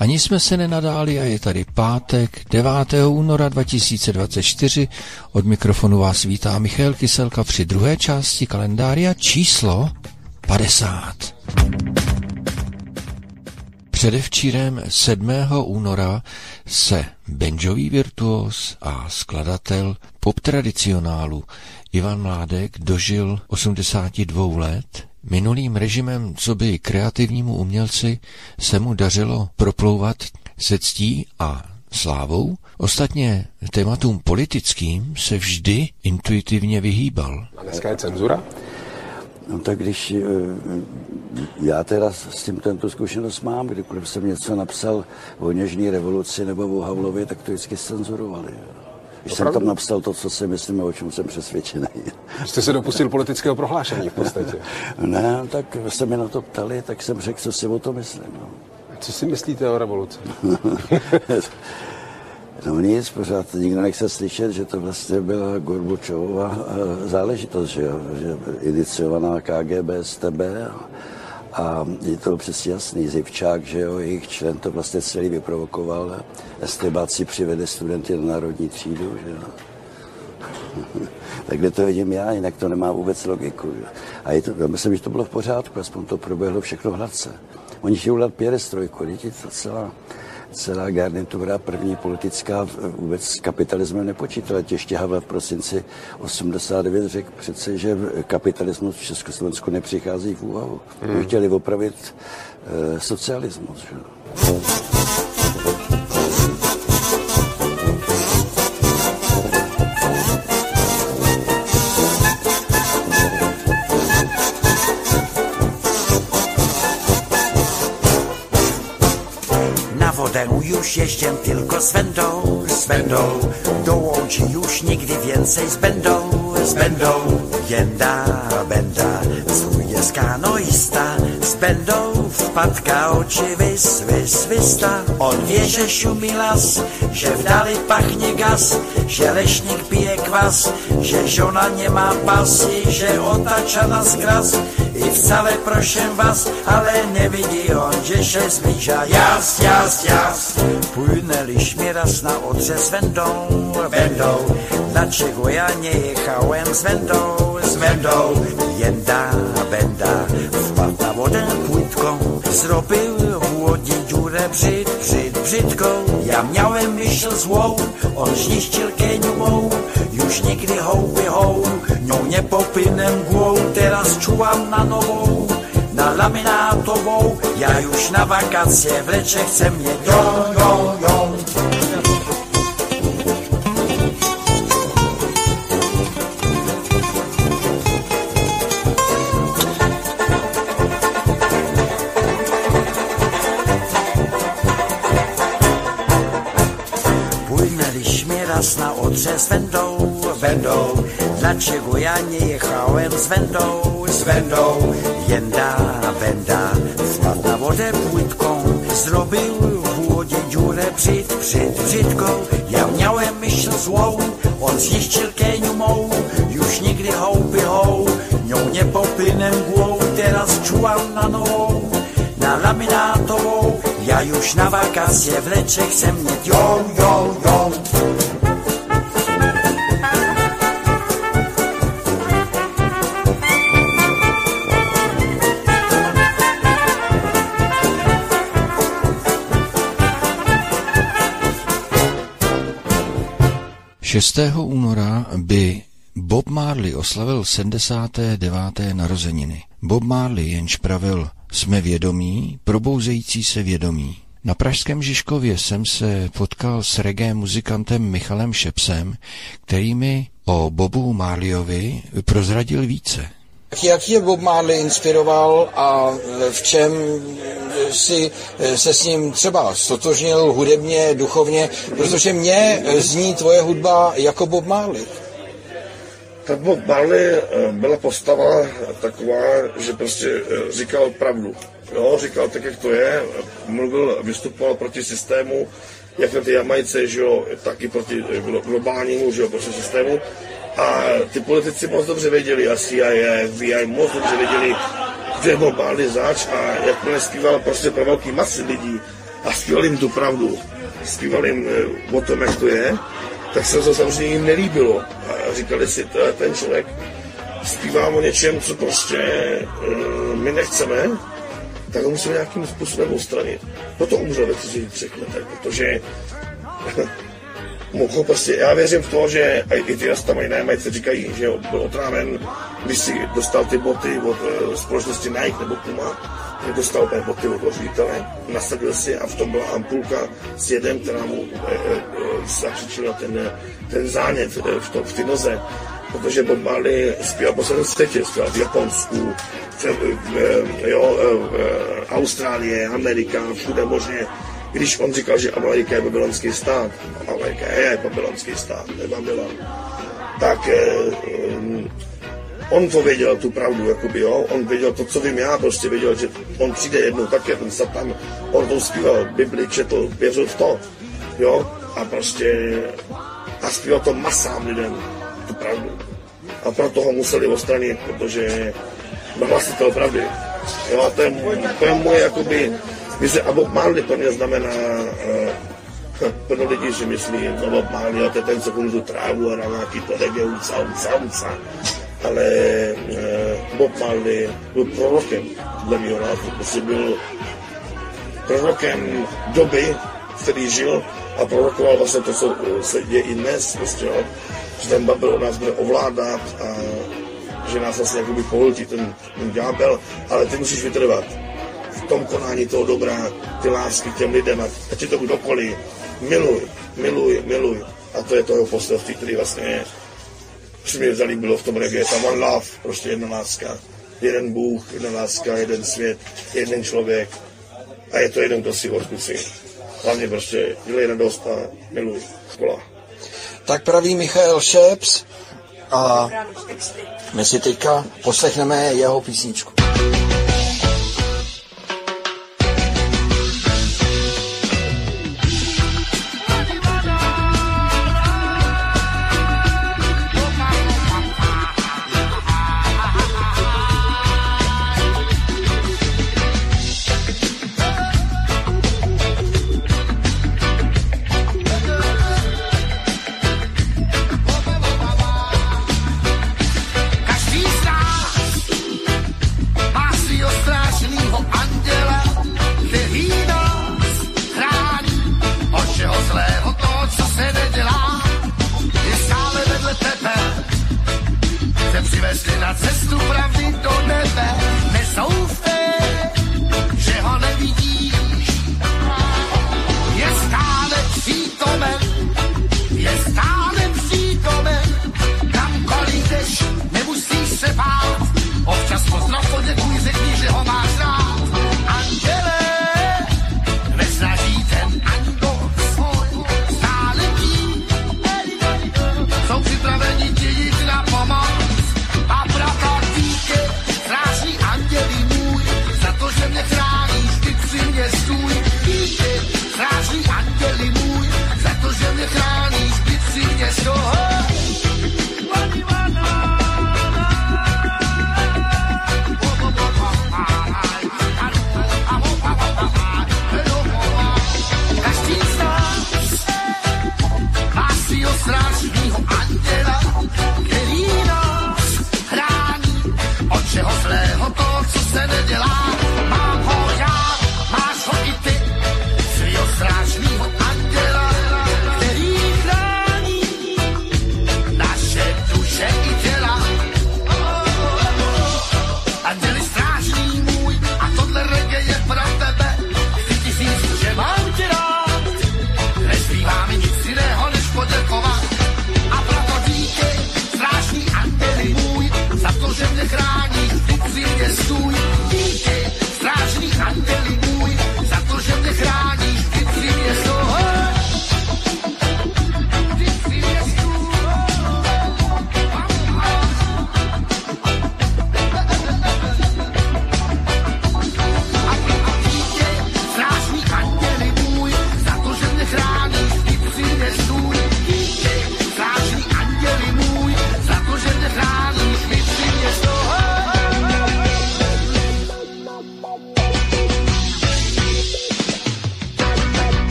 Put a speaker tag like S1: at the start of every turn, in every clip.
S1: Ani jsme se nenadáli a je tady pátek 9. února 2024. Od mikrofonu vás vítá Michal Kyselka při druhé části kalendária číslo 50. Předevčírem 7. února se benžový virtuos a skladatel pop tradicionálu Ivan Mládek dožil 82 let. Minulým režimem, co by kreativnímu umělci, se mu dařilo proplouvat se ctí a slávou. Ostatně tématům politickým se vždy intuitivně vyhýbal.
S2: A dneska je cenzura?
S3: No tak když eh, já teda s tím tento zkušenost mám, kdykoliv jsem něco napsal o něžní revoluci nebo o Havlovi, tak to vždycky cenzurovali. Když jsem tam napsal to, co si myslím a o čem jsem přesvědčený.
S2: Jste se dopustil politického prohlášení v podstatě.
S3: ne, tak se mi na to ptali, tak jsem řekl, co si o to myslím. No.
S2: Co si myslíte o revoluci?
S3: No nic, pořád nikdo nechce slyšet, že to vlastně byla Gorbačová eh, záležitost, že, jo? že iniciovaná KGB z tebe a je to přesně jasný. Zivčák, že jo, jejich člen to vlastně celý vyprovokoval. Estebáci přivede studenty do národní třídu, že jo. Takhle to vidím já, jinak to nemá vůbec logiku. Že? A je to, já myslím, že to bylo v pořádku, aspoň to proběhlo všechno hladce. Oni chtějí udělat pěrestrojku, děti, to celá celá garnitura první politická vůbec s kapitalismem nepočítala. Těště Havel v prosinci 89 řekl přece, že kapitalismus v Československu nepřichází v úvahu. Hmm. Chtěli opravit e, socialismus. Že?
S4: Už jeżdżę tylko z będą, z będą Do Łodzi już nigdy więcej z będą, z będą. Jenda, benda, swój skanoista Z będą wpadka oczy wys, wys, wysta On wie, że siumi las, że w dalej pachnie gaz Że leśnik pije kwas, że żona nie ma pasji Że otacza nas gras i wcale proszę was, ale nie widzi on, gdzie się zbliża. Jas, jas, jas. Płynęliśmy raz na odrze z wędą, wędą. Dlaczego ja nie jechałem z wędą, z wędą? Jenda, benda, wpadł na wodę płytką. Zrobił w łodzi dziurę brzyd, brzyd, brzydką. Ja miałem myśl złą, on zniszczył keniu mą. Już nigdy hołby hoł, nią nie popynę mgłą. Teraz czułam na nową, na laminatową. Ja już na wakacje w lecze chcę mnie ją, ją, ją. Dlaczego ja nie jechałem z wędą, z wędą Jenda, węda, wpadł na wodę płytką Zrobił w łodzie dziurę przyd, przyd, brzydką Ja miałem myśl złą, on keniu mą Już nigdy hołby hoł, nią nie popynę głą Teraz czułam na nową, na laminatową Ja już na w lecze chcę mnie ją, ją, ją
S1: 6. února by Bob Marley oslavil 79. narozeniny. Bob Marley jenž pravil jsme vědomí, probouzející se vědomí. Na Pražském Žižkově jsem se potkal s reggae muzikantem Michalem Šepsem, který mi o Bobu Marleyovi prozradil více.
S5: Jak je Bob Marley inspiroval a v čem si se s ním třeba stotožnil hudebně, duchovně, protože mě zní tvoje hudba jako Bob Marley.
S6: Tak Bob Marley eh, byla postava taková, že prostě eh, říkal pravdu. Jo, říkal tak, jak to je, mluvil, vystupoval proti systému, jak na ty Jamajce, že jo, tak i proti globálnímu, že jo, proti systému a ty politici moc dobře věděli, a CIA, FBI moc dobře věděli, kde byl Báldy zač a jakmile zpíval prostě pro velký masy lidí, a zpíval jim tu pravdu, zpíval jim eh, o tom, jak to je, tak se to samozřejmě jim nelíbilo. A říkali si, ten člověk zpívá o něčem, co prostě uh, my nechceme, tak ho musíme nějakým způsobem odstranit. Proto umřel ve 33 letech, protože mohl prostě, já věřím v to, že i ty tam mají nájemajce říkají, že byl otráven, když si dostal ty boty od uh, společnosti Nike nebo Puma, že dostal té boty od ředitele, nasadil si a v tom byla ampulka s jedem, která mu e, zakřičila ten, ten zánět e, v, to, v ty noze protože Bob Marley zpíval po celém světě, zpíval v Japonsku, v, v, jo, v Austrálie, Amerika, všude možně. Když on říkal, že Amerika je babylonský stát, Amerika je babylonský stát, ne Babylon, tak eh, on to věděl, tu pravdu, jakoby, jo, on věděl to, co vím já, prostě věděl, že on přijde jednou také, ten satan, on to zpíval, Bibli četl, věřil v to, jo, a prostě a zpíval to masám lidem, tu pravdu. A proto ho museli odstranit, protože byl hlasitel pravdy. Jo, a to je, to je moje jakoby vize. A Bob Marley pro mě znamená uh, plno lidí si myslí, no Bob Marley, to je ten, co tu trávu a na nějaký to reggae, uca, uca, uca. Ale uh, Bob Marley byl prorokem, dle mého názoru, prostě byl prorokem doby, který žil a prorokoval vlastně to, co se děje i dnes. Prostě, jo že ten Babylon nás bude ovládat a že nás vlastně jakoby pohltí ten, ten ďábel, ale ty musíš vytrvat tom konání toho dobrá, ty lásky k těm lidem, ať je to kdokoliv, miluj, miluj, miluj. A to je toho poselství, který vlastně se mi zalíbilo v tom reggae, ta one love, prostě jedna láska, jeden Bůh, jedna láska, jeden svět, jeden člověk a je to jeden, kdo si odkusí. Hlavně prostě dělej radost a miluj. Škola.
S5: Tak praví Michal Šeps a my si teďka poslechneme jeho písničku.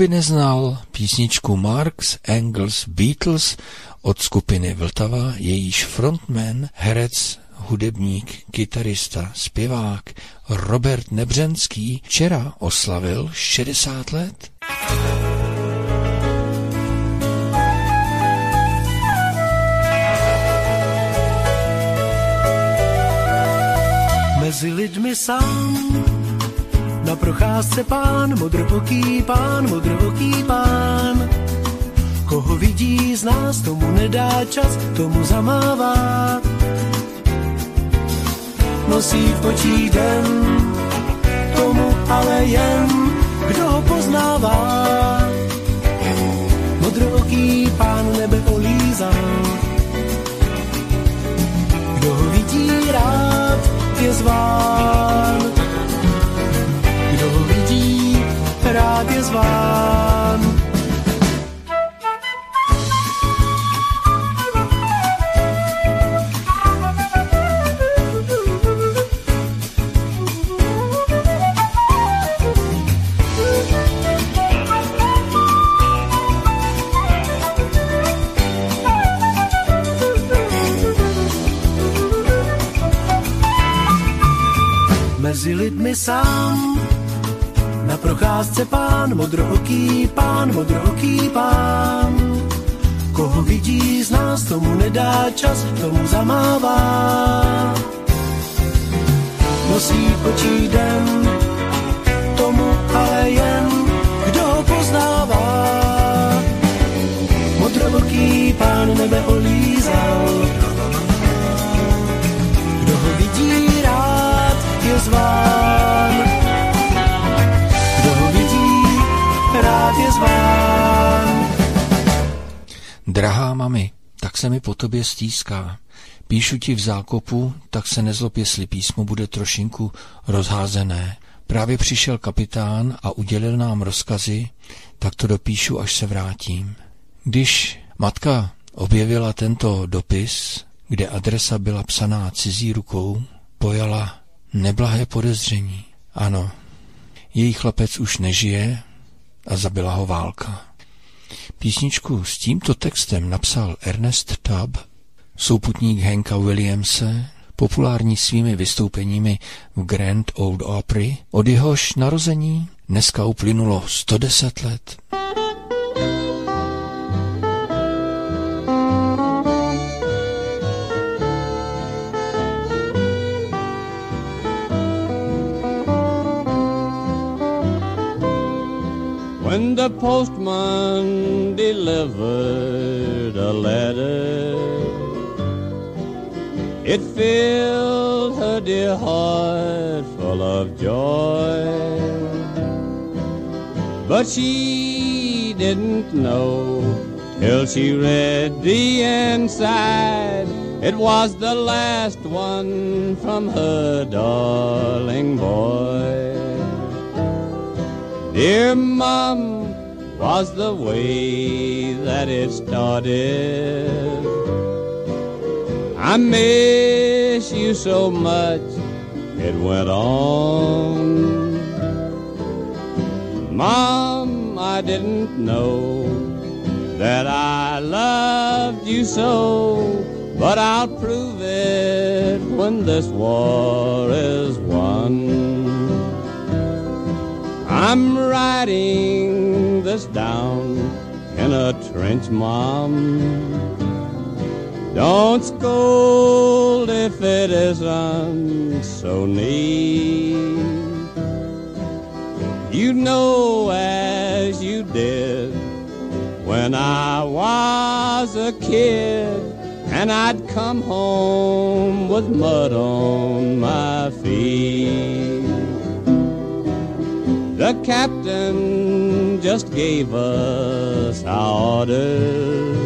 S1: By neznal písničku Marx, Engels, Beatles od skupiny Vltava, jejíž frontman, herec, hudebník, kytarista, zpěvák Robert Nebřenský včera oslavil 60 let.
S7: Mezi lidmi sám na procházce pán, modroký pán, modroký pán. Koho vidí z nás, tomu nedá čas, tomu zamává. Nosí v očí den, tomu ale jen, kdo ho poznává. Modrooký pán nebe olízal, kdo ho vidí rád, je zván rád je zván. Mezi lidmi sám na procházce pán, modrooký pán, modrooký pán. Koho vidí z nás, tomu nedá čas, tomu zamává. Nosí počí den, tomu ale jen, kdo ho poznává. Modrooký pán nebe olízal, kdo ho vidí rád, je zván.
S1: Drahá mami, tak se mi po tobě stýská. Píšu ti v zákopu, tak se nezlob, jestli písmo bude trošinku rozházené. Právě přišel kapitán a udělil nám rozkazy, tak to dopíšu, až se vrátím. Když matka objevila tento dopis, kde adresa byla psaná cizí rukou, pojala neblahé podezření. Ano, její chlapec už nežije a zabila ho válka. Písničku s tímto textem napsal Ernest Tubb, souputník Hanka Williamse, populární svými vystoupeními v Grand Old Opry, od jehož narození dneska uplynulo 110 let.
S8: When the postman delivered a letter, it filled her dear heart full of joy. But she didn't know till she read the inside. It was the last one from her darling boy. Dear Mom, was the way that it started. I miss you so much, it went on. Mom, I didn't know that I loved you so, but I'll prove it when this war is won. I'm writing this down in a trench, Mom. Don't scold if it isn't so neat. You know as you did when I was a kid and I'd come home with mud on my feet. The captain just gave us our orders.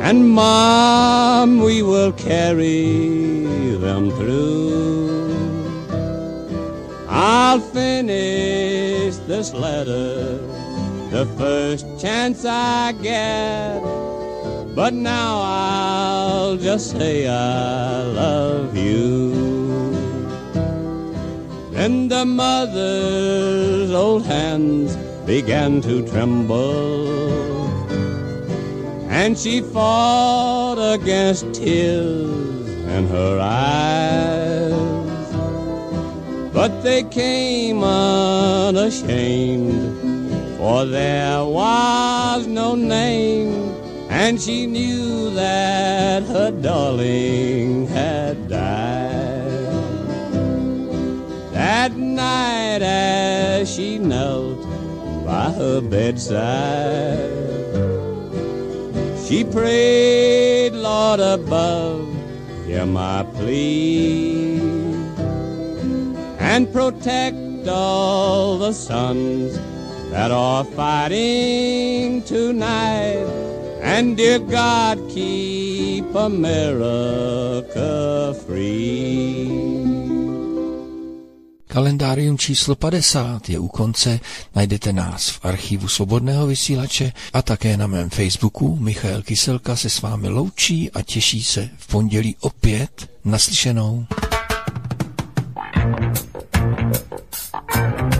S8: And mom, we will carry them through. I'll finish this letter the first chance I get. But now I'll just say I love you and the mother's old hands began to tremble. And she fought against tears in her eyes. But they came unashamed, for there was no name, and she knew that her darling had. night as she knelt by her bedside. She prayed, Lord above, hear my plea and protect all the sons that are fighting tonight. And dear God, keep America free.
S1: Kalendárium číslo 50 je u konce, najdete nás v archivu Svobodného vysílače a také na mém Facebooku. Michal Kyselka se s vámi loučí a těší se v pondělí opět naslyšenou.
S9: thank you